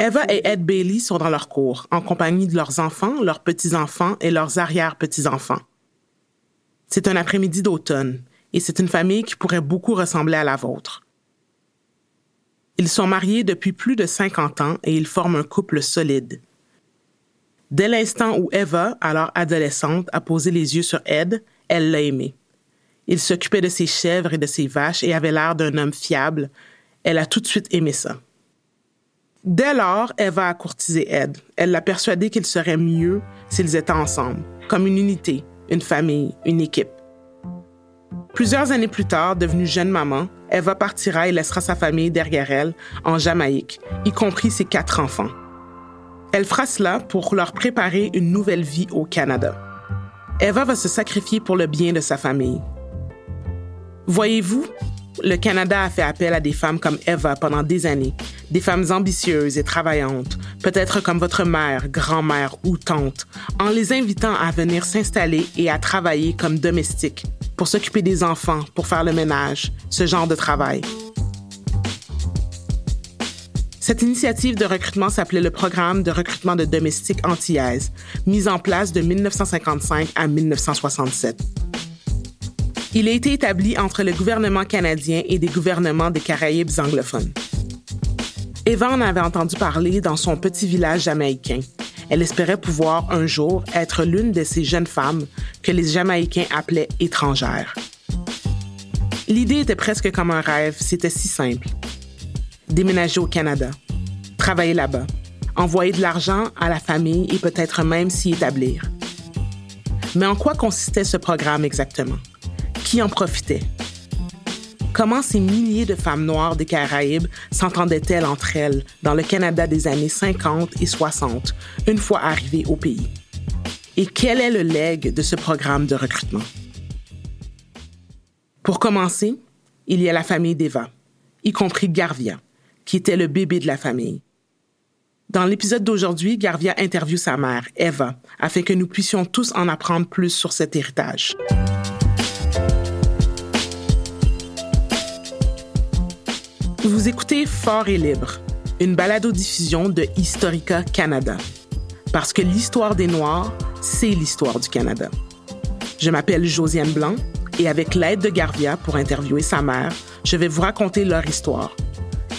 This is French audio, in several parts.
Eva et Ed Bailey sont dans leur cour, en compagnie de leurs enfants, leurs petits-enfants et leurs arrière-petits-enfants. C'est un après-midi d'automne, et c'est une famille qui pourrait beaucoup ressembler à la vôtre. Ils sont mariés depuis plus de 50 ans et ils forment un couple solide. Dès l'instant où Eva, alors adolescente, a posé les yeux sur Ed, elle l'a aimé. Il s'occupait de ses chèvres et de ses vaches et avait l'air d'un homme fiable. Elle a tout de suite aimé ça. Dès lors, Eva a courtisé Ed. Elle l'a persuadé qu'il serait mieux s'ils étaient ensemble, comme une unité, une famille, une équipe. Plusieurs années plus tard, devenue jeune maman, Eva partira et laissera sa famille derrière elle en Jamaïque, y compris ses quatre enfants. Elle fera cela pour leur préparer une nouvelle vie au Canada. Eva va se sacrifier pour le bien de sa famille. Voyez-vous, le Canada a fait appel à des femmes comme Eva pendant des années, des femmes ambitieuses et travaillantes, peut-être comme votre mère, grand-mère ou tante, en les invitant à venir s'installer et à travailler comme domestiques, pour s'occuper des enfants, pour faire le ménage, ce genre de travail. Cette initiative de recrutement s'appelait le Programme de recrutement de domestiques antillaises, mis en place de 1955 à 1967. Il a été établi entre le gouvernement canadien et des gouvernements des Caraïbes anglophones. Eva en avait entendu parler dans son petit village jamaïcain. Elle espérait pouvoir un jour être l'une de ces jeunes femmes que les Jamaïcains appelaient étrangères. L'idée était presque comme un rêve, c'était si simple. Déménager au Canada, travailler là-bas, envoyer de l'argent à la famille et peut-être même s'y établir. Mais en quoi consistait ce programme exactement? Qui en profitait? Comment ces milliers de femmes noires des Caraïbes s'entendaient-elles entre elles dans le Canada des années 50 et 60, une fois arrivées au pays? Et quel est le legs de ce programme de recrutement? Pour commencer, il y a la famille d'Eva, y compris Garvia, qui était le bébé de la famille. Dans l'épisode d'aujourd'hui, Garvia interviewe sa mère, Eva, afin que nous puissions tous en apprendre plus sur cet héritage. Vous écoutez Fort et Libre, une balado-diffusion de Historica Canada. Parce que l'histoire des Noirs, c'est l'histoire du Canada. Je m'appelle Josiane Blanc et avec l'aide de Garvia pour interviewer sa mère, je vais vous raconter leur histoire.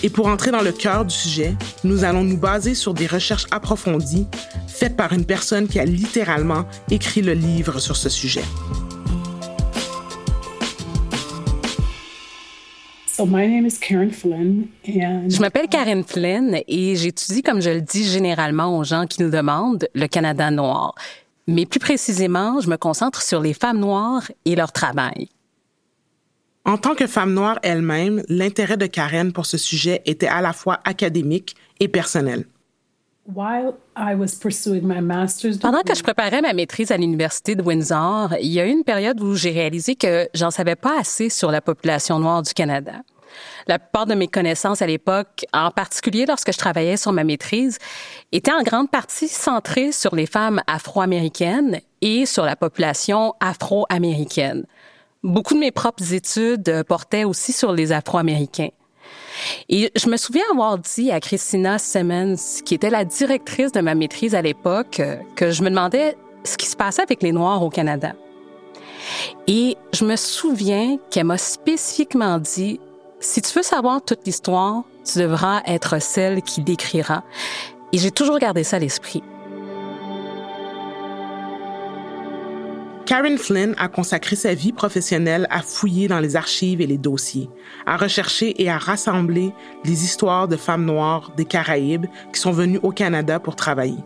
Et pour entrer dans le cœur du sujet, nous allons nous baser sur des recherches approfondies faites par une personne qui a littéralement écrit le livre sur ce sujet. Je m'appelle Karen Flynn et j'étudie, comme je le dis généralement aux gens qui nous demandent, le Canada noir. Mais plus précisément, je me concentre sur les femmes noires et leur travail. En tant que femme noire elle-même, l'intérêt de Karen pour ce sujet était à la fois académique et personnel. Pendant que je préparais ma maîtrise à l'Université de Windsor, il y a eu une période où j'ai réalisé que j'en savais pas assez sur la population noire du Canada. La plupart de mes connaissances à l'époque, en particulier lorsque je travaillais sur ma maîtrise, étaient en grande partie centrées sur les femmes afro-américaines et sur la population afro-américaine. Beaucoup de mes propres études portaient aussi sur les Afro-Américains. Et je me souviens avoir dit à Christina Simmons, qui était la directrice de ma maîtrise à l'époque, que je me demandais ce qui se passait avec les Noirs au Canada. Et je me souviens qu'elle m'a spécifiquement dit, si tu veux savoir toute l'histoire, tu devras être celle qui l'écrira. Et j'ai toujours gardé ça à l'esprit. Karen Flynn a consacré sa vie professionnelle à fouiller dans les archives et les dossiers, à rechercher et à rassembler les histoires de femmes noires des Caraïbes qui sont venues au Canada pour travailler.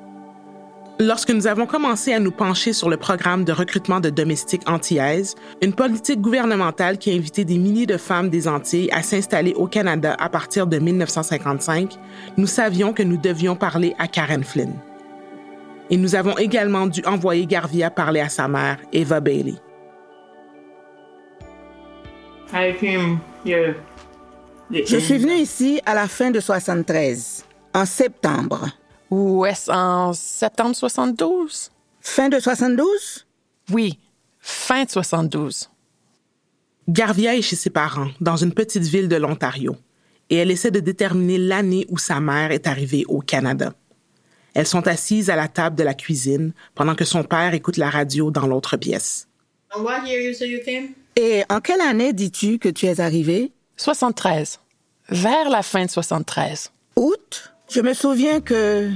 Lorsque nous avons commencé à nous pencher sur le programme de recrutement de domestiques antillaises, une politique gouvernementale qui a invité des milliers de femmes des Antilles à s'installer au Canada à partir de 1955, nous savions que nous devions parler à Karen Flynn et nous avons également dû envoyer Garvia parler à sa mère, Eva Bailey. Je suis venue ici à la fin de 73, en septembre. Ou est-ce en septembre 72? Fin de 72? Oui, fin de 72. Garvia est chez ses parents, dans une petite ville de l'Ontario, et elle essaie de déterminer l'année où sa mère est arrivée au Canada. Elles sont assises à la table de la cuisine pendant que son père écoute la radio dans l'autre pièce. Et en quelle année dis-tu que tu es arrivée? 73. Vers la fin de 73. Août? Je me souviens que...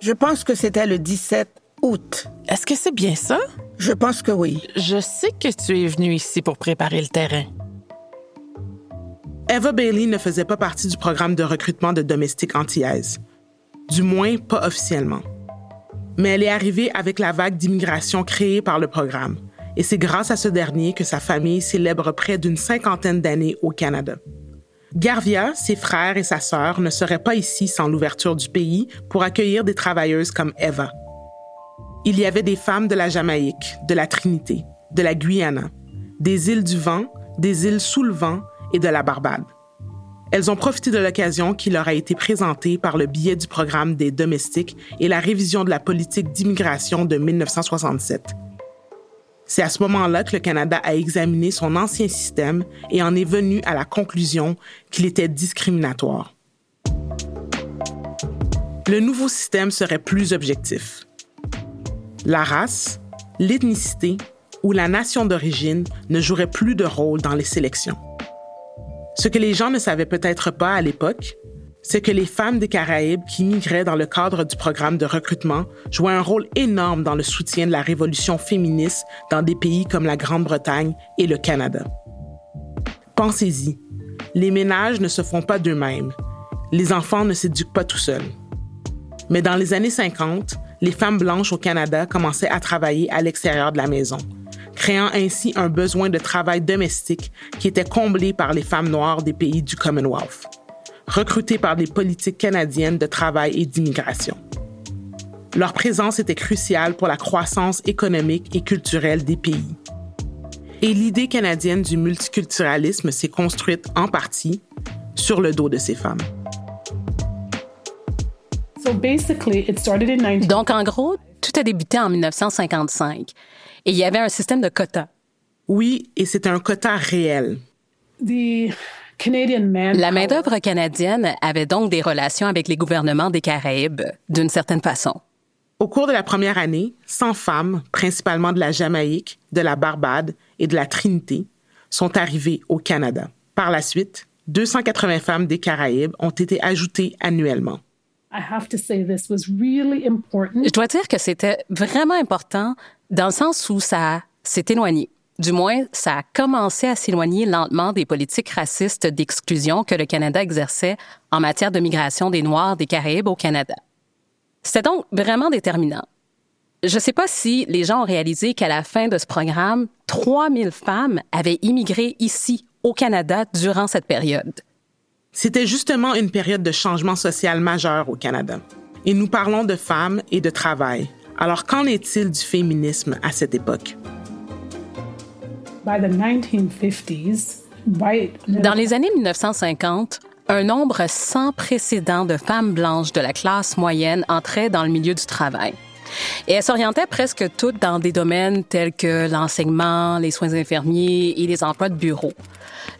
Je pense que c'était le 17 août. Est-ce que c'est bien ça? Je pense que oui. Je sais que tu es venu ici pour préparer le terrain. Eva Bailey ne faisait pas partie du programme de recrutement de domestiques antillaises. Du moins, pas officiellement. Mais elle est arrivée avec la vague d'immigration créée par le programme. Et c'est grâce à ce dernier que sa famille célèbre près d'une cinquantaine d'années au Canada. Garvia, ses frères et sa sœur ne seraient pas ici sans l'ouverture du pays pour accueillir des travailleuses comme Eva. Il y avait des femmes de la Jamaïque, de la Trinité, de la Guyana, des îles du Vent, des îles sous le vent et de la Barbade. Elles ont profité de l'occasion qui leur a été présentée par le biais du programme des domestiques et la révision de la politique d'immigration de 1967. C'est à ce moment-là que le Canada a examiné son ancien système et en est venu à la conclusion qu'il était discriminatoire. Le nouveau système serait plus objectif la race, l'ethnicité ou la nation d'origine ne joueraient plus de rôle dans les sélections. Ce que les gens ne savaient peut-être pas à l'époque, c'est que les femmes des Caraïbes qui migraient dans le cadre du programme de recrutement jouaient un rôle énorme dans le soutien de la révolution féministe dans des pays comme la Grande-Bretagne et le Canada. Pensez-y, les ménages ne se font pas d'eux-mêmes. Les enfants ne s'éduquent pas tout seuls. Mais dans les années 50, les femmes blanches au Canada commençaient à travailler à l'extérieur de la maison, créant ainsi un besoin de travail domestique qui était comblé par les femmes noires des pays du Commonwealth, recrutées par des politiques canadiennes de travail et d'immigration. Leur présence était cruciale pour la croissance économique et culturelle des pays. Et l'idée canadienne du multiculturalisme s'est construite en partie sur le dos de ces femmes. Donc, en gros, tout a débuté en 1955 et il y avait un système de quotas. Oui, et c'était un quota réel. La main-d'œuvre canadienne avait donc des relations avec les gouvernements des Caraïbes, d'une certaine façon. Au cours de la première année, 100 femmes, principalement de la Jamaïque, de la Barbade et de la Trinité, sont arrivées au Canada. Par la suite, 280 femmes des Caraïbes ont été ajoutées annuellement. Je dois dire que c'était vraiment important dans le sens où ça s'est éloigné. Du moins, ça a commencé à s'éloigner lentement des politiques racistes d'exclusion que le Canada exerçait en matière de migration des Noirs des Caraïbes au Canada. C'était donc vraiment déterminant. Je ne sais pas si les gens ont réalisé qu'à la fin de ce programme, 3000 femmes avaient immigré ici, au Canada, durant cette période. C'était justement une période de changement social majeur au Canada. Et nous parlons de femmes et de travail. Alors qu'en est-il du féminisme à cette époque? Dans les années 1950, un nombre sans précédent de femmes blanches de la classe moyenne entraient dans le milieu du travail. Et elles s'orientaient presque toutes dans des domaines tels que l'enseignement, les soins infirmiers et les emplois de bureau.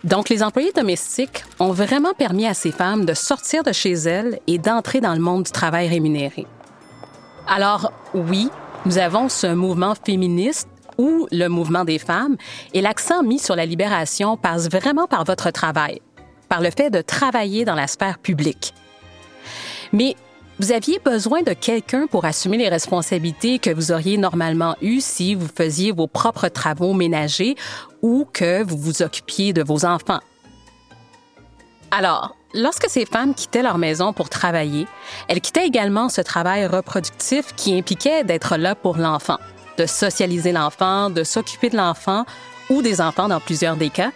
Donc, les employés domestiques ont vraiment permis à ces femmes de sortir de chez elles et d'entrer dans le monde du travail rémunéré. Alors, oui, nous avons ce mouvement féministe ou le mouvement des femmes, et l'accent mis sur la libération passe vraiment par votre travail, par le fait de travailler dans la sphère publique. Mais vous aviez besoin de quelqu'un pour assumer les responsabilités que vous auriez normalement eues si vous faisiez vos propres travaux ménagers ou que vous vous occupiez de vos enfants. Alors, lorsque ces femmes quittaient leur maison pour travailler, elles quittaient également ce travail reproductif qui impliquait d'être là pour l'enfant, de socialiser l'enfant, de s'occuper de l'enfant ou des enfants dans plusieurs des cas.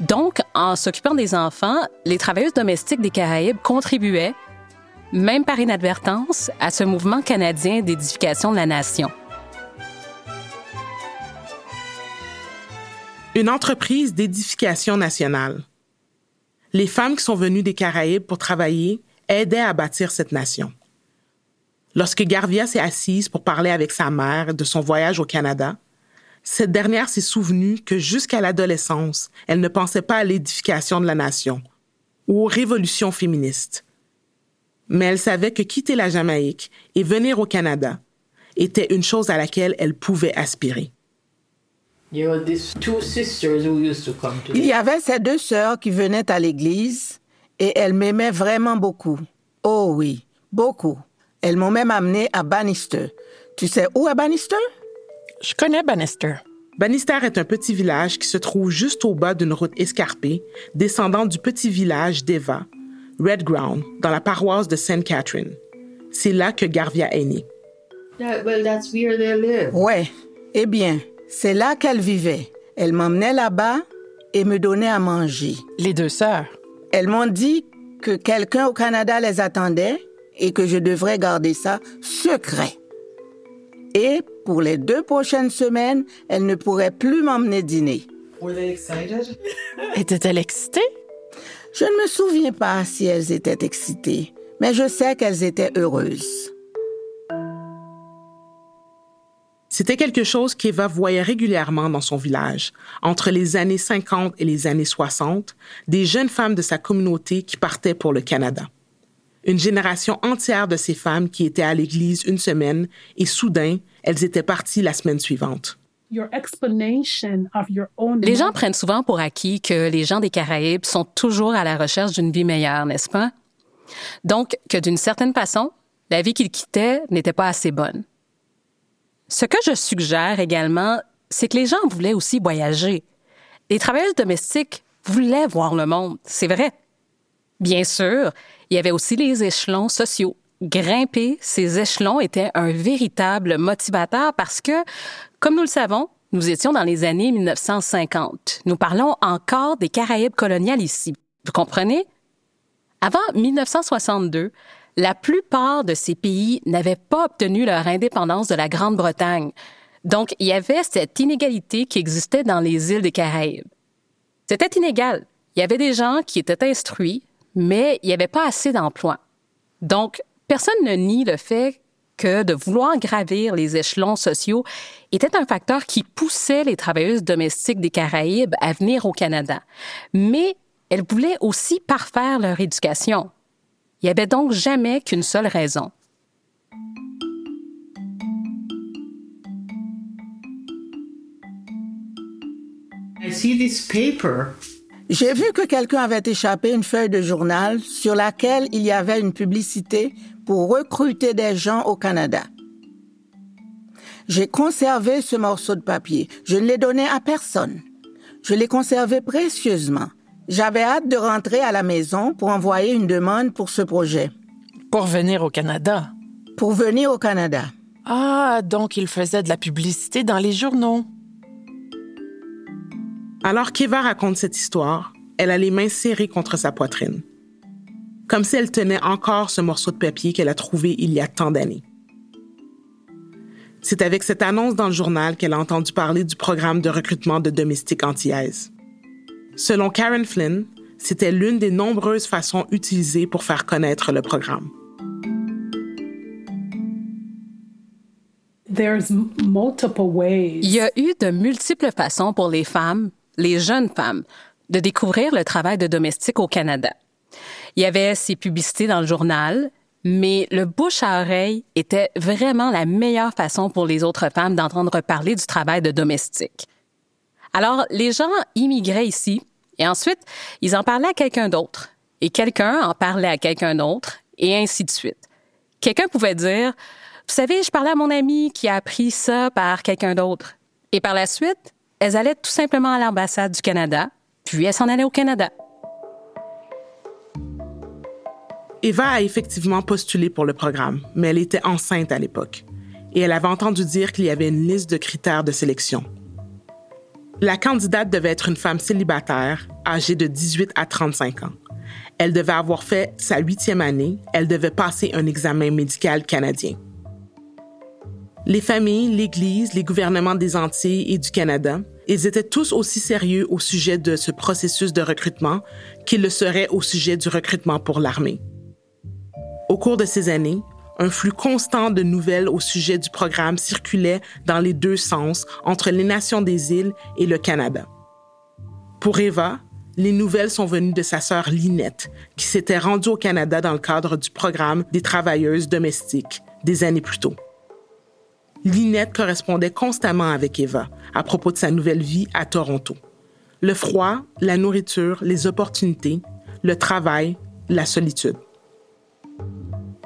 Donc, en s'occupant des enfants, les travailleuses domestiques des Caraïbes contribuaient même par inadvertance, à ce mouvement canadien d'édification de la nation. Une entreprise d'édification nationale. Les femmes qui sont venues des Caraïbes pour travailler aidaient à bâtir cette nation. Lorsque Garvia s'est assise pour parler avec sa mère de son voyage au Canada, Cette dernière s'est souvenue que jusqu'à l'adolescence, elle ne pensait pas à l'édification de la nation ou aux révolutions féministes. Mais elle savait que quitter la Jamaïque et venir au Canada était une chose à laquelle elle pouvait aspirer. Il y avait ces deux sœurs qui venaient à l'église et elles m'aimaient vraiment beaucoup. Oh oui, beaucoup. Elles m'ont même amené à Bannister. Tu sais où est Bannister? Je connais Bannister. Bannister est un petit village qui se trouve juste au bas d'une route escarpée, descendant du petit village d'Eva, Red Ground, dans la paroisse de Sainte Catherine. C'est là que Garvia est née. Ouais. Eh bien, c'est là qu'elle vivait. Elle m'emmenait là-bas et me donnait à manger. Les deux sœurs. Elles m'ont dit que quelqu'un au Canada les attendait et que je devrais garder ça secret. Et pour les deux prochaines semaines, elles ne pourraient plus m'emmener dîner. Étaient-elles excitées? Je ne me souviens pas si elles étaient excitées, mais je sais qu'elles étaient heureuses. C'était quelque chose qu'Eva voyait régulièrement dans son village. Entre les années 50 et les années 60, des jeunes femmes de sa communauté qui partaient pour le Canada. Une génération entière de ces femmes qui étaient à l'église une semaine et soudain, elles étaient parties la semaine suivante. Les gens prennent souvent pour acquis que les gens des Caraïbes sont toujours à la recherche d'une vie meilleure, n'est-ce pas? Donc, que d'une certaine façon, la vie qu'ils quittaient n'était pas assez bonne. Ce que je suggère également, c'est que les gens voulaient aussi voyager. Les travailleurs domestiques voulaient voir le monde, c'est vrai. Bien sûr, il y avait aussi les échelons sociaux. Grimper ces échelons était un véritable motivateur parce que, comme nous le savons, nous étions dans les années 1950. Nous parlons encore des Caraïbes coloniales ici. Vous comprenez? Avant 1962, la plupart de ces pays n'avaient pas obtenu leur indépendance de la Grande-Bretagne. Donc, il y avait cette inégalité qui existait dans les îles des Caraïbes. C'était inégal. Il y avait des gens qui étaient instruits, mais il n'y avait pas assez d'emplois. Donc, personne ne nie le fait que de vouloir gravir les échelons sociaux était un facteur qui poussait les travailleuses domestiques des Caraïbes à venir au Canada. Mais elles voulaient aussi parfaire leur éducation. Il n'y avait donc jamais qu'une seule raison. J'ai vu que quelqu'un avait échappé une feuille de journal sur laquelle il y avait une publicité pour recruter des gens au Canada. J'ai conservé ce morceau de papier. Je ne l'ai donné à personne. Je l'ai conservé précieusement. J'avais hâte de rentrer à la maison pour envoyer une demande pour ce projet. Pour venir au Canada. Pour venir au Canada. Ah, donc il faisait de la publicité dans les journaux. Alors qu'Eva raconte cette histoire, elle a les mains serrées contre sa poitrine. Comme si elle tenait encore ce morceau de papier qu'elle a trouvé il y a tant d'années. C'est avec cette annonce dans le journal qu'elle a entendu parler du programme de recrutement de domestiques antillaises. Selon Karen Flynn, c'était l'une des nombreuses façons utilisées pour faire connaître le programme. Il y a eu de multiples façons pour les femmes, les jeunes femmes, de découvrir le travail de domestique au Canada. Il y avait ces publicités dans le journal, mais le bouche à oreille était vraiment la meilleure façon pour les autres femmes d'entendre parler du travail de domestique. Alors, les gens immigraient ici et ensuite, ils en parlaient à quelqu'un d'autre. Et quelqu'un en parlait à quelqu'un d'autre, et ainsi de suite. Quelqu'un pouvait dire, vous savez, je parlais à mon ami qui a appris ça par quelqu'un d'autre. Et par la suite, elles allaient tout simplement à l'ambassade du Canada, puis elles s'en allaient au Canada. Eva a effectivement postulé pour le programme, mais elle était enceinte à l'époque. Et elle avait entendu dire qu'il y avait une liste de critères de sélection. La candidate devait être une femme célibataire, âgée de 18 à 35 ans. Elle devait avoir fait sa huitième année. Elle devait passer un examen médical canadien. Les familles, l'Église, les gouvernements des Antilles et du Canada, ils étaient tous aussi sérieux au sujet de ce processus de recrutement qu'ils le seraient au sujet du recrutement pour l'armée. Au cours de ces années, un flux constant de nouvelles au sujet du programme circulait dans les deux sens entre les nations des îles et le Canada. Pour Eva, les nouvelles sont venues de sa sœur Linette, qui s'était rendue au Canada dans le cadre du programme des travailleuses domestiques des années plus tôt. Linette correspondait constamment avec Eva à propos de sa nouvelle vie à Toronto. Le froid, la nourriture, les opportunités, le travail, la solitude.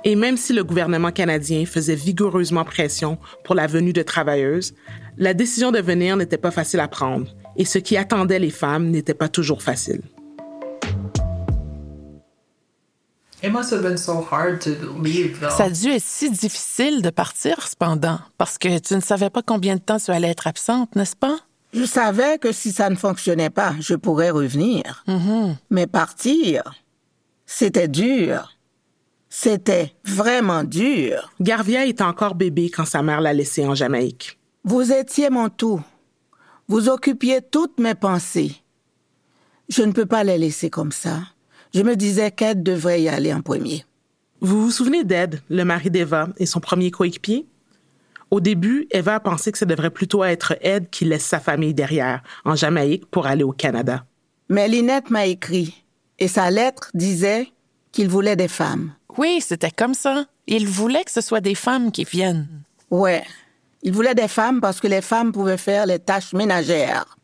Et même si le gouvernement canadien faisait vigoureusement pression pour la venue de travailleuses, la décision de venir n'était pas facile à prendre et ce qui attendait les femmes n'était pas toujours facile. Ça a dû être si difficile de partir cependant, parce que tu ne savais pas combien de temps tu allais être absente, n'est-ce pas? Je savais que si ça ne fonctionnait pas, je pourrais revenir. Mais partir, c'était dur. C'était vraiment dur. Garvia était encore bébé quand sa mère l'a laissé en Jamaïque. Vous étiez mon tout. Vous occupiez toutes mes pensées. Je ne peux pas les laisser comme ça. Je me disais qu'Ed devrait y aller en premier. Vous vous souvenez d'Ed, le mari d'Eva et son premier coéquipier? Au début, Eva a pensé que ce devrait plutôt être Ed qui laisse sa famille derrière, en Jamaïque, pour aller au Canada. Mais Lynette m'a écrit, et sa lettre disait qu'il voulait des femmes. Oui, c'était comme ça. Il voulait que ce soit des femmes qui viennent. Ouais, il voulait des femmes parce que les femmes pouvaient faire les tâches ménagères.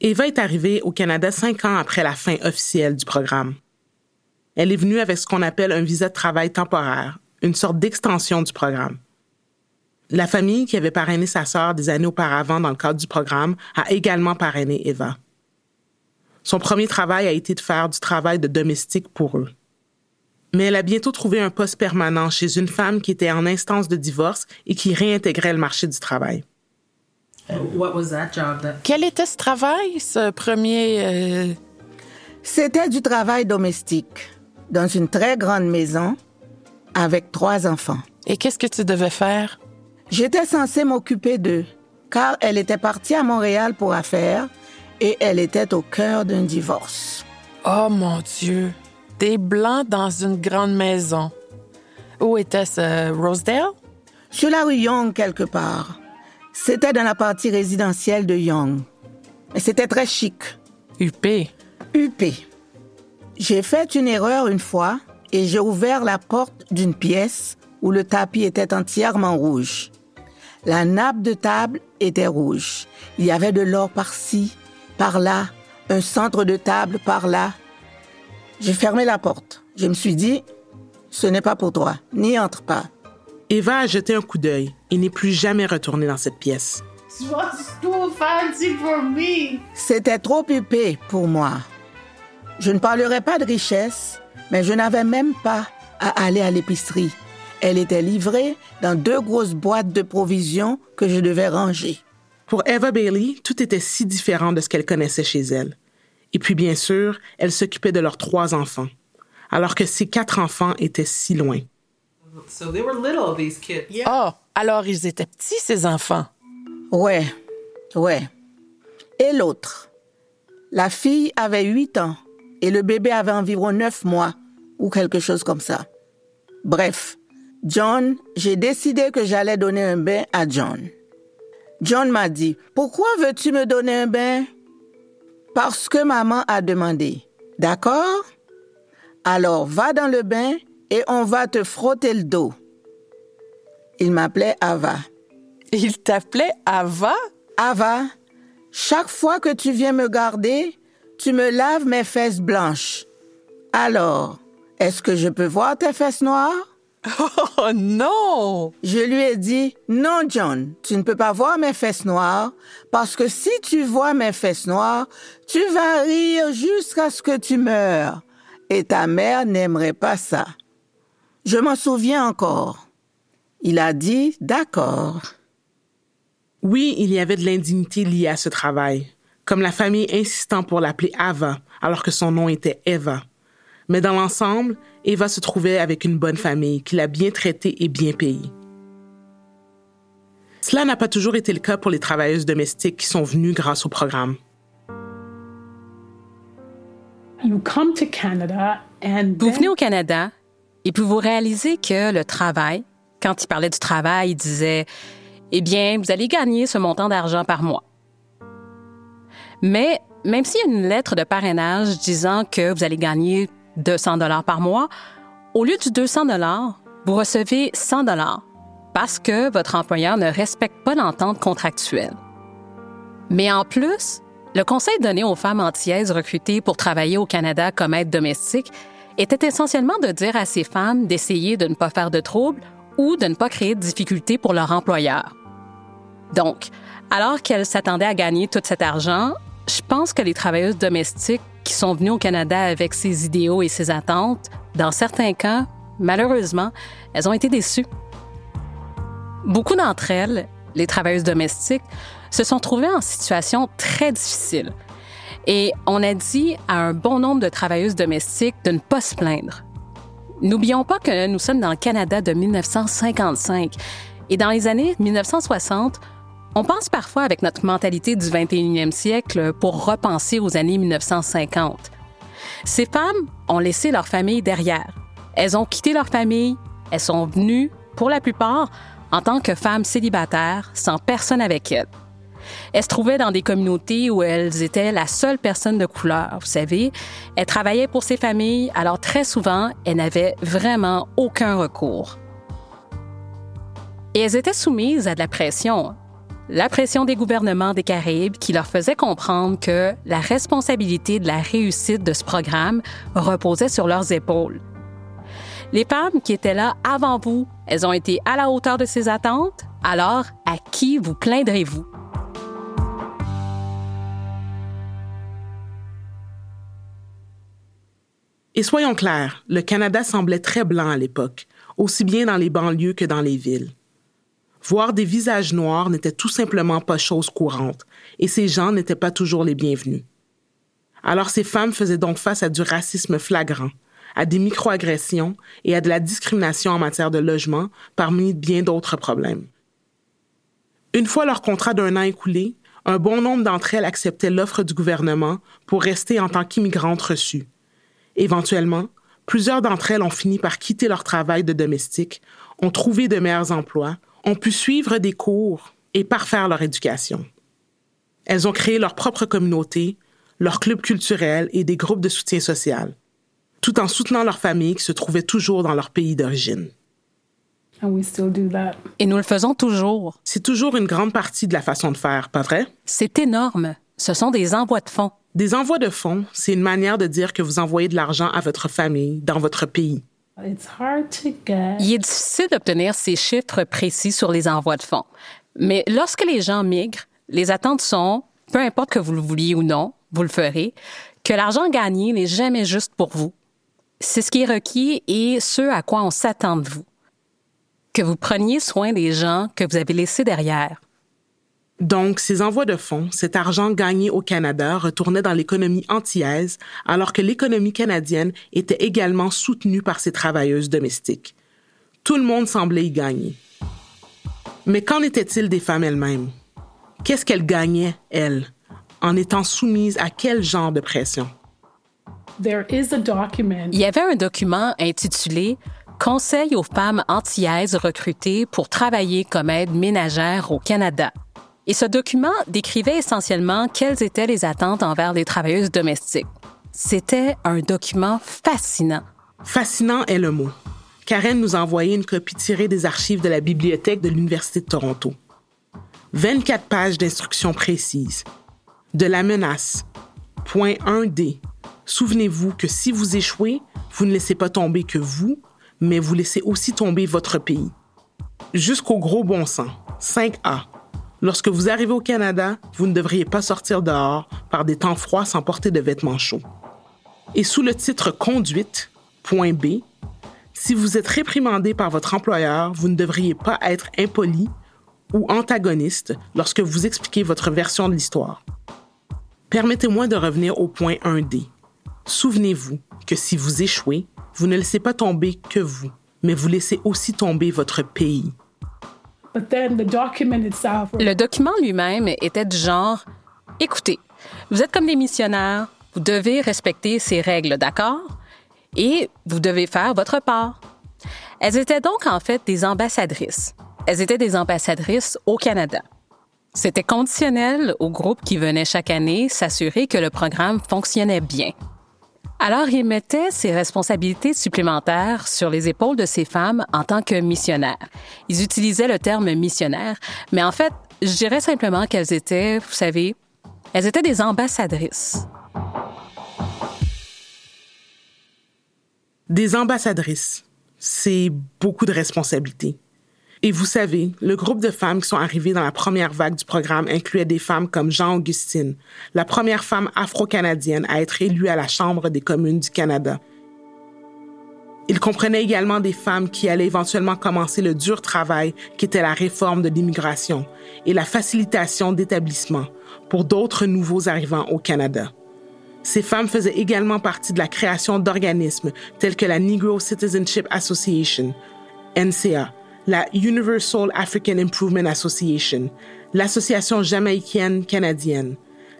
Eva est arrivée au Canada cinq ans après la fin officielle du programme. Elle est venue avec ce qu'on appelle un visa de travail temporaire, une sorte d'extension du programme. La famille qui avait parrainé sa sœur des années auparavant dans le cadre du programme a également parrainé Eva. Son premier travail a été de faire du travail de domestique pour eux mais elle a bientôt trouvé un poste permanent chez une femme qui était en instance de divorce et qui réintégrait le marché du travail. Quel était ce travail, ce premier... euh, C'était du travail domestique, dans une très grande maison, avec trois enfants. Et qu'est-ce que tu devais faire? J'étais censée m'occuper d'eux, car elle était partie à Montréal pour affaires et elle était au cœur d'un divorce. Oh mon Dieu! Des blancs dans une grande maison. Où était-ce? Rosedale? Sur la rue Young, quelque part. C'était dans la partie résidentielle de Young. Mais c'était très chic. UP. UP. J'ai fait une erreur une fois et j'ai ouvert la porte d'une pièce où le tapis était entièrement rouge. La nappe de table était rouge. Il y avait de l'or par-ci, par-là, un centre de table par-là. J'ai fermé la porte. Je me suis dit, ce n'est pas pour toi, n'y entre pas. Eva a jeté un coup d'œil et n'est plus jamais retournée dans cette pièce. C'était trop huppé pour moi. Je ne parlerai pas de richesse, mais je n'avais même pas à aller à l'épicerie. Elle était livrée dans deux grosses boîtes de provisions que je devais ranger. Pour Eva Bailey, tout était si différent de ce qu'elle connaissait chez elle. Et puis, bien sûr, elle s'occupait de leurs trois enfants, alors que ses quatre enfants étaient si loin. Oh, alors ils étaient petits, ces enfants. Ouais, ouais. Et l'autre? La fille avait huit ans et le bébé avait environ neuf mois ou quelque chose comme ça. Bref, John, j'ai décidé que j'allais donner un bain à John. John m'a dit, pourquoi veux-tu me donner un bain? Parce que maman a demandé. D'accord? Alors va dans le bain et on va te frotter le dos. Il m'appelait Ava. Il t'appelait Ava? Ava, chaque fois que tu viens me garder, tu me laves mes fesses blanches. Alors, est-ce que je peux voir tes fesses noires? Oh non! Je lui ai dit, non, John, tu ne peux pas voir mes fesses noires, parce que si tu vois mes fesses noires, tu vas rire jusqu'à ce que tu meurs. Et ta mère n'aimerait pas ça. Je m'en souviens encore. Il a dit, d'accord. Oui, il y avait de l'indignité liée à ce travail, comme la famille insistant pour l'appeler Ava, alors que son nom était Eva. Mais dans l'ensemble, Eva se trouvait avec une bonne famille qui l'a bien traitée et bien payée. Cela n'a pas toujours été le cas pour les travailleuses domestiques qui sont venues grâce au programme. Vous venez au Canada Et puis vous réalisez que le travail, quand il parlait du travail, il disait Eh bien, vous allez gagner ce montant d'argent par mois. Mais même s'il y a une lettre de parrainage disant que vous allez gagner 200 dollars par mois, au lieu du 200 dollars, vous recevez 100 dollars parce que votre employeur ne respecte pas l'entente contractuelle. Mais en plus, le conseil donné aux femmes antillaises recrutées pour travailler au Canada comme aide domestique était essentiellement de dire à ces femmes d'essayer de ne pas faire de troubles ou de ne pas créer de difficultés pour leur employeur. Donc, alors qu'elles s'attendaient à gagner tout cet argent, je pense que les travailleuses domestiques qui sont venues au Canada avec ces idéaux et ces attentes, dans certains cas, malheureusement, elles ont été déçues. Beaucoup d'entre elles, les travailleuses domestiques, se sont trouvées en situation très difficile. Et on a dit à un bon nombre de travailleuses domestiques de ne pas se plaindre. N'oublions pas que nous sommes dans le Canada de 1955 et dans les années 1960, on pense parfois avec notre mentalité du 21e siècle pour repenser aux années 1950. Ces femmes ont laissé leur famille derrière. Elles ont quitté leur famille, elles sont venues, pour la plupart, en tant que femmes célibataires, sans personne avec elles. Elles se trouvaient dans des communautés où elles étaient la seule personne de couleur, vous savez. Elles travaillaient pour ces familles, alors très souvent, elles n'avaient vraiment aucun recours. Et elles étaient soumises à de la pression. La pression des gouvernements des Caraïbes qui leur faisait comprendre que la responsabilité de la réussite de ce programme reposait sur leurs épaules. Les femmes qui étaient là avant vous, elles ont été à la hauteur de ces attentes, alors à qui vous plaindrez-vous? Et soyons clairs, le Canada semblait très blanc à l'époque, aussi bien dans les banlieues que dans les villes. Voir des visages noirs n'était tout simplement pas chose courante, et ces gens n'étaient pas toujours les bienvenus. Alors ces femmes faisaient donc face à du racisme flagrant, à des microagressions et à de la discrimination en matière de logement, parmi bien d'autres problèmes. Une fois leur contrat d'un an écoulé, un bon nombre d'entre elles acceptaient l'offre du gouvernement pour rester en tant qu'immigrantes reçues, Éventuellement, plusieurs d'entre elles ont fini par quitter leur travail de domestique, ont trouvé de meilleurs emplois, ont pu suivre des cours et parfaire leur éducation. Elles ont créé leur propre communauté, leur club culturel et des groupes de soutien social, tout en soutenant leur famille qui se trouvait toujours dans leur pays d'origine. Et nous le faisons toujours. C'est toujours une grande partie de la façon de faire, pas vrai? C'est énorme. Ce sont des envois de fonds. Des envois de fonds, c'est une manière de dire que vous envoyez de l'argent à votre famille dans votre pays. Il est difficile d'obtenir ces chiffres précis sur les envois de fonds. Mais lorsque les gens migrent, les attentes sont, peu importe que vous le vouliez ou non, vous le ferez, que l'argent gagné n'est jamais juste pour vous. C'est ce qui est requis et ce à quoi on s'attend de vous. Que vous preniez soin des gens que vous avez laissés derrière. Donc, ces envois de fonds, cet argent gagné au Canada retournait dans l'économie antillaise, alors que l'économie canadienne était également soutenue par ces travailleuses domestiques. Tout le monde semblait y gagner. Mais qu'en était-il des femmes elles-mêmes? Qu'est-ce qu'elles gagnaient, elles, en étant soumises à quel genre de pression? Il y avait un document intitulé Conseil aux femmes antillaises recrutées pour travailler comme aide ménagère au Canada. Et ce document décrivait essentiellement quelles étaient les attentes envers les travailleuses domestiques. C'était un document fascinant. Fascinant est le mot. Karen nous a envoyé une copie tirée des archives de la bibliothèque de l'Université de Toronto. 24 pages d'instructions précises. De la menace. Point 1D. Souvenez-vous que si vous échouez, vous ne laissez pas tomber que vous, mais vous laissez aussi tomber votre pays. Jusqu'au gros bon sens. 5A. Lorsque vous arrivez au Canada, vous ne devriez pas sortir dehors par des temps froids sans porter de vêtements chauds. Et sous le titre Conduite, point B, si vous êtes réprimandé par votre employeur, vous ne devriez pas être impoli ou antagoniste lorsque vous expliquez votre version de l'histoire. Permettez-moi de revenir au point 1D. Souvenez-vous que si vous échouez, vous ne laissez pas tomber que vous, mais vous laissez aussi tomber votre pays. Le document lui-même était du genre écoutez, vous êtes comme des missionnaires, vous devez respecter ces règles, d'accord? Et vous devez faire votre part. Elles étaient donc en fait des ambassadrices. Elles étaient des ambassadrices au Canada. C'était conditionnel au groupe qui venait chaque année s'assurer que le programme fonctionnait bien. Alors, il mettait ses responsabilités supplémentaires sur les épaules de ces femmes en tant que missionnaires. Ils utilisaient le terme missionnaire, mais en fait, je dirais simplement qu'elles étaient, vous savez, elles étaient des ambassadrices. Des ambassadrices, c'est beaucoup de responsabilités. Et vous savez, le groupe de femmes qui sont arrivées dans la première vague du programme incluait des femmes comme Jean-Augustine, la première femme afro-canadienne à être élue à la Chambre des communes du Canada. Il comprenait également des femmes qui allaient éventuellement commencer le dur travail qui était la réforme de l'immigration et la facilitation d'établissements pour d'autres nouveaux arrivants au Canada. Ces femmes faisaient également partie de la création d'organismes tels que la Negro Citizenship Association, NCA, la Universal African Improvement Association, l'Association jamaïcaine canadienne,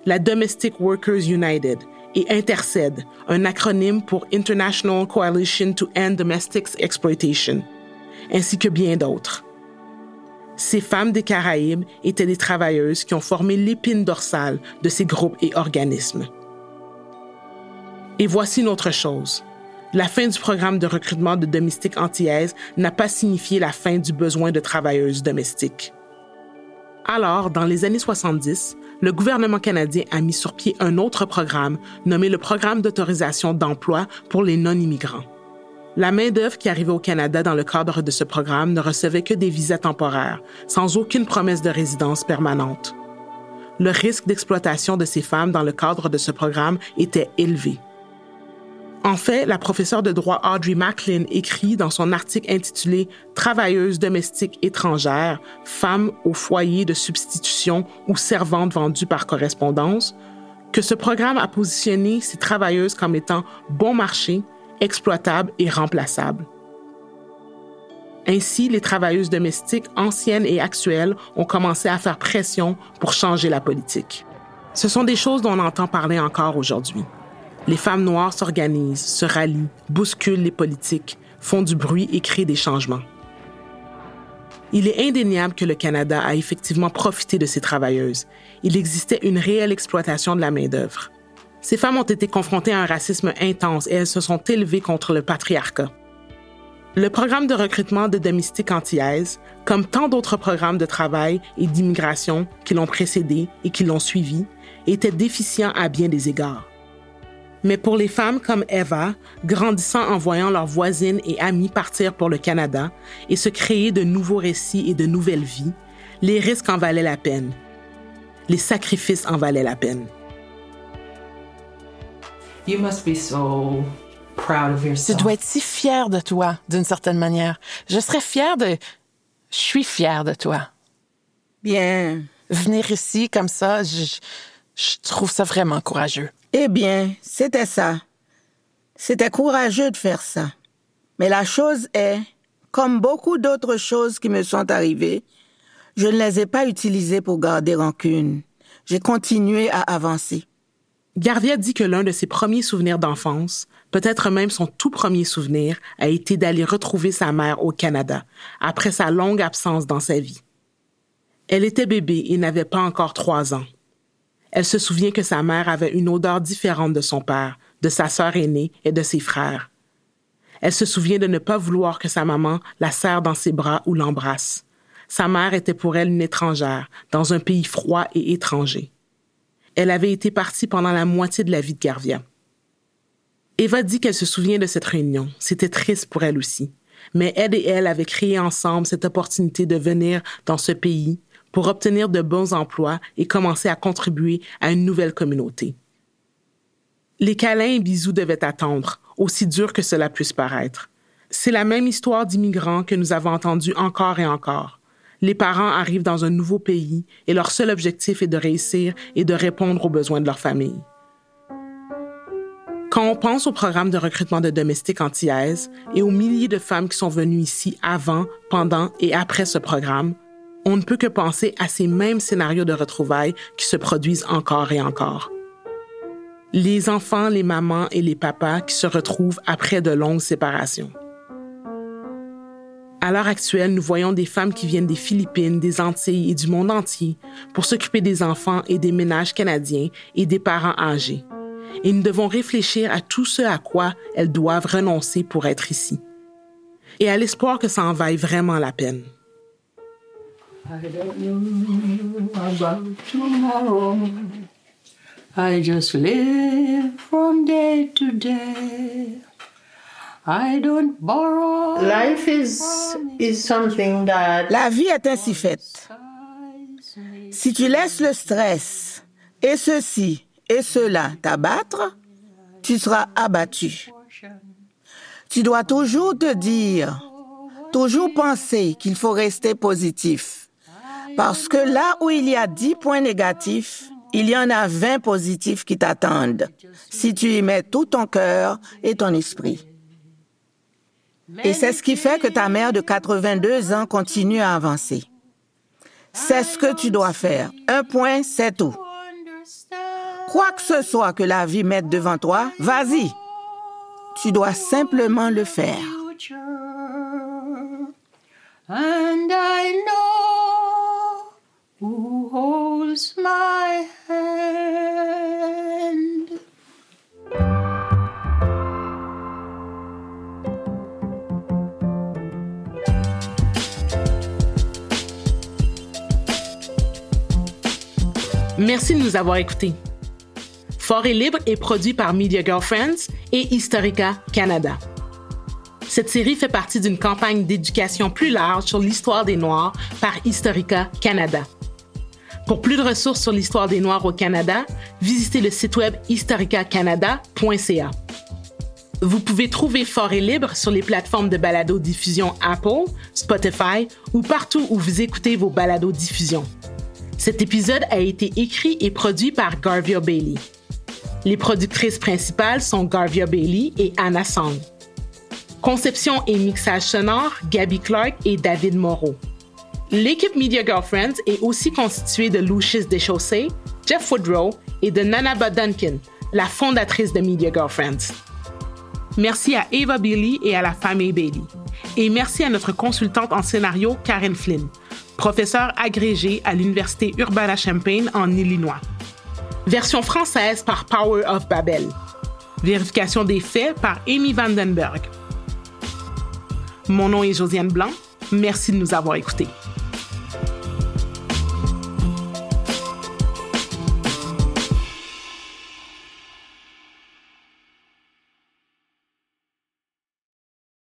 la Domestic Workers United et Interced, un acronyme pour International Coalition to End Domestic Exploitation, ainsi que bien d'autres. Ces femmes des Caraïbes étaient des travailleuses qui ont formé l'épine dorsale de ces groupes et organismes. Et voici une autre chose. La fin du programme de recrutement de domestiques antillaises n'a pas signifié la fin du besoin de travailleuses domestiques. Alors, dans les années 70, le gouvernement canadien a mis sur pied un autre programme nommé le Programme d'autorisation d'emploi pour les non-immigrants. La main-d'œuvre qui arrivait au Canada dans le cadre de ce programme ne recevait que des visas temporaires, sans aucune promesse de résidence permanente. Le risque d'exploitation de ces femmes dans le cadre de ce programme était élevé. En fait, la professeure de droit Audrey Macklin écrit dans son article intitulé Travailleuses domestiques étrangères, femmes au foyer de substitution ou servantes vendues par correspondance, que ce programme a positionné ces travailleuses comme étant bon marché, exploitables et remplaçables. Ainsi, les travailleuses domestiques anciennes et actuelles ont commencé à faire pression pour changer la politique. Ce sont des choses dont on entend parler encore aujourd'hui. Les femmes noires s'organisent, se rallient, bousculent les politiques, font du bruit et créent des changements. Il est indéniable que le Canada a effectivement profité de ces travailleuses. Il existait une réelle exploitation de la main-d'œuvre. Ces femmes ont été confrontées à un racisme intense et elles se sont élevées contre le patriarcat. Le programme de recrutement de domestiques antillaises, comme tant d'autres programmes de travail et d'immigration qui l'ont précédé et qui l'ont suivi, était déficient à bien des égards. Mais pour les femmes comme Eva, grandissant en voyant leurs voisines et amies partir pour le Canada et se créer de nouveaux récits et de nouvelles vies, les risques en valaient la peine. Les sacrifices en valaient la peine. Tu dois être si fière de toi, d'une certaine manière. Je serais fière de... Je suis fière de toi. Bien. Venir ici comme ça, je, je trouve ça vraiment courageux. Eh bien, c'était ça. C'était courageux de faire ça. Mais la chose est, comme beaucoup d'autres choses qui me sont arrivées, je ne les ai pas utilisées pour garder rancune. J'ai continué à avancer. Garvia dit que l'un de ses premiers souvenirs d'enfance, peut-être même son tout premier souvenir, a été d'aller retrouver sa mère au Canada, après sa longue absence dans sa vie. Elle était bébé et n'avait pas encore trois ans. Elle se souvient que sa mère avait une odeur différente de son père, de sa sœur aînée et de ses frères. Elle se souvient de ne pas vouloir que sa maman la serre dans ses bras ou l'embrasse. Sa mère était pour elle une étrangère, dans un pays froid et étranger. Elle avait été partie pendant la moitié de la vie de Garvia. Eva dit qu'elle se souvient de cette réunion. C'était triste pour elle aussi. Mais elle et elle avaient créé ensemble cette opportunité de venir dans ce pays pour obtenir de bons emplois et commencer à contribuer à une nouvelle communauté. Les câlins et bisous devaient attendre, aussi dur que cela puisse paraître. C'est la même histoire d'immigrants que nous avons entendue encore et encore les parents arrivent dans un nouveau pays et leur seul objectif est de réussir et de répondre aux besoins de leur famille. Quand on pense au programme de recrutement de domestiques antillaises et aux milliers de femmes qui sont venues ici avant, pendant et après ce programme, on ne peut que penser à ces mêmes scénarios de retrouvailles qui se produisent encore et encore. Les enfants, les mamans et les papas qui se retrouvent après de longues séparations. À l'heure actuelle, nous voyons des femmes qui viennent des Philippines, des Antilles et du monde entier pour s'occuper des enfants et des ménages canadiens et des parents âgés. Et nous devons réfléchir à tout ce à quoi elles doivent renoncer pour être ici. Et à l'espoir que ça en vaille vraiment la peine. I don't know about tomorrow. I just live from day to day. I don't borrow. Life is, is something that. La vie est ainsi faite. Si tu laisses le stress et ceci et cela t'abattre, tu seras abattu. Tu dois toujours te dire, toujours penser qu'il faut rester positif. Parce que là où il y a 10 points négatifs, il y en a 20 positifs qui t'attendent si tu y mets tout ton cœur et ton esprit. Et c'est ce qui fait que ta mère de 82 ans continue à avancer. C'est ce que tu dois faire. Un point, c'est tout. Quoi que ce soit que la vie mette devant toi, vas-y. Tu dois simplement le faire. And I know holds my hand. Merci de nous avoir écoutés. Fort et libre est produit par Media Girlfriends et Historica Canada. Cette série fait partie d'une campagne d'éducation plus large sur l'histoire des Noirs par Historica Canada. Pour plus de ressources sur l'histoire des Noirs au Canada, visitez le site web historicacanada.ca. Vous pouvez trouver Fort Libre sur les plateformes de balado-diffusion Apple, Spotify ou partout où vous écoutez vos balados-diffusions. Cet épisode a été écrit et produit par Garvia Bailey. Les productrices principales sont Garvia Bailey et Anna Song. Conception et mixage sonore, Gabby Clark et David Moreau. L'équipe Media Girlfriends est aussi constituée de Lucius Deschaussés, Jeff Woodrow et de Nanaba Duncan, la fondatrice de Media Girlfriends. Merci à Eva Bailey et à la famille Bailey. Et merci à notre consultante en scénario, Karen Flynn professeur agrégé à l'Université Urbana-Champaign en Illinois. Version française par Power of Babel. Vérification des faits par Amy Vandenberg. Mon nom est Josiane Blanc. Merci de nous avoir écoutés.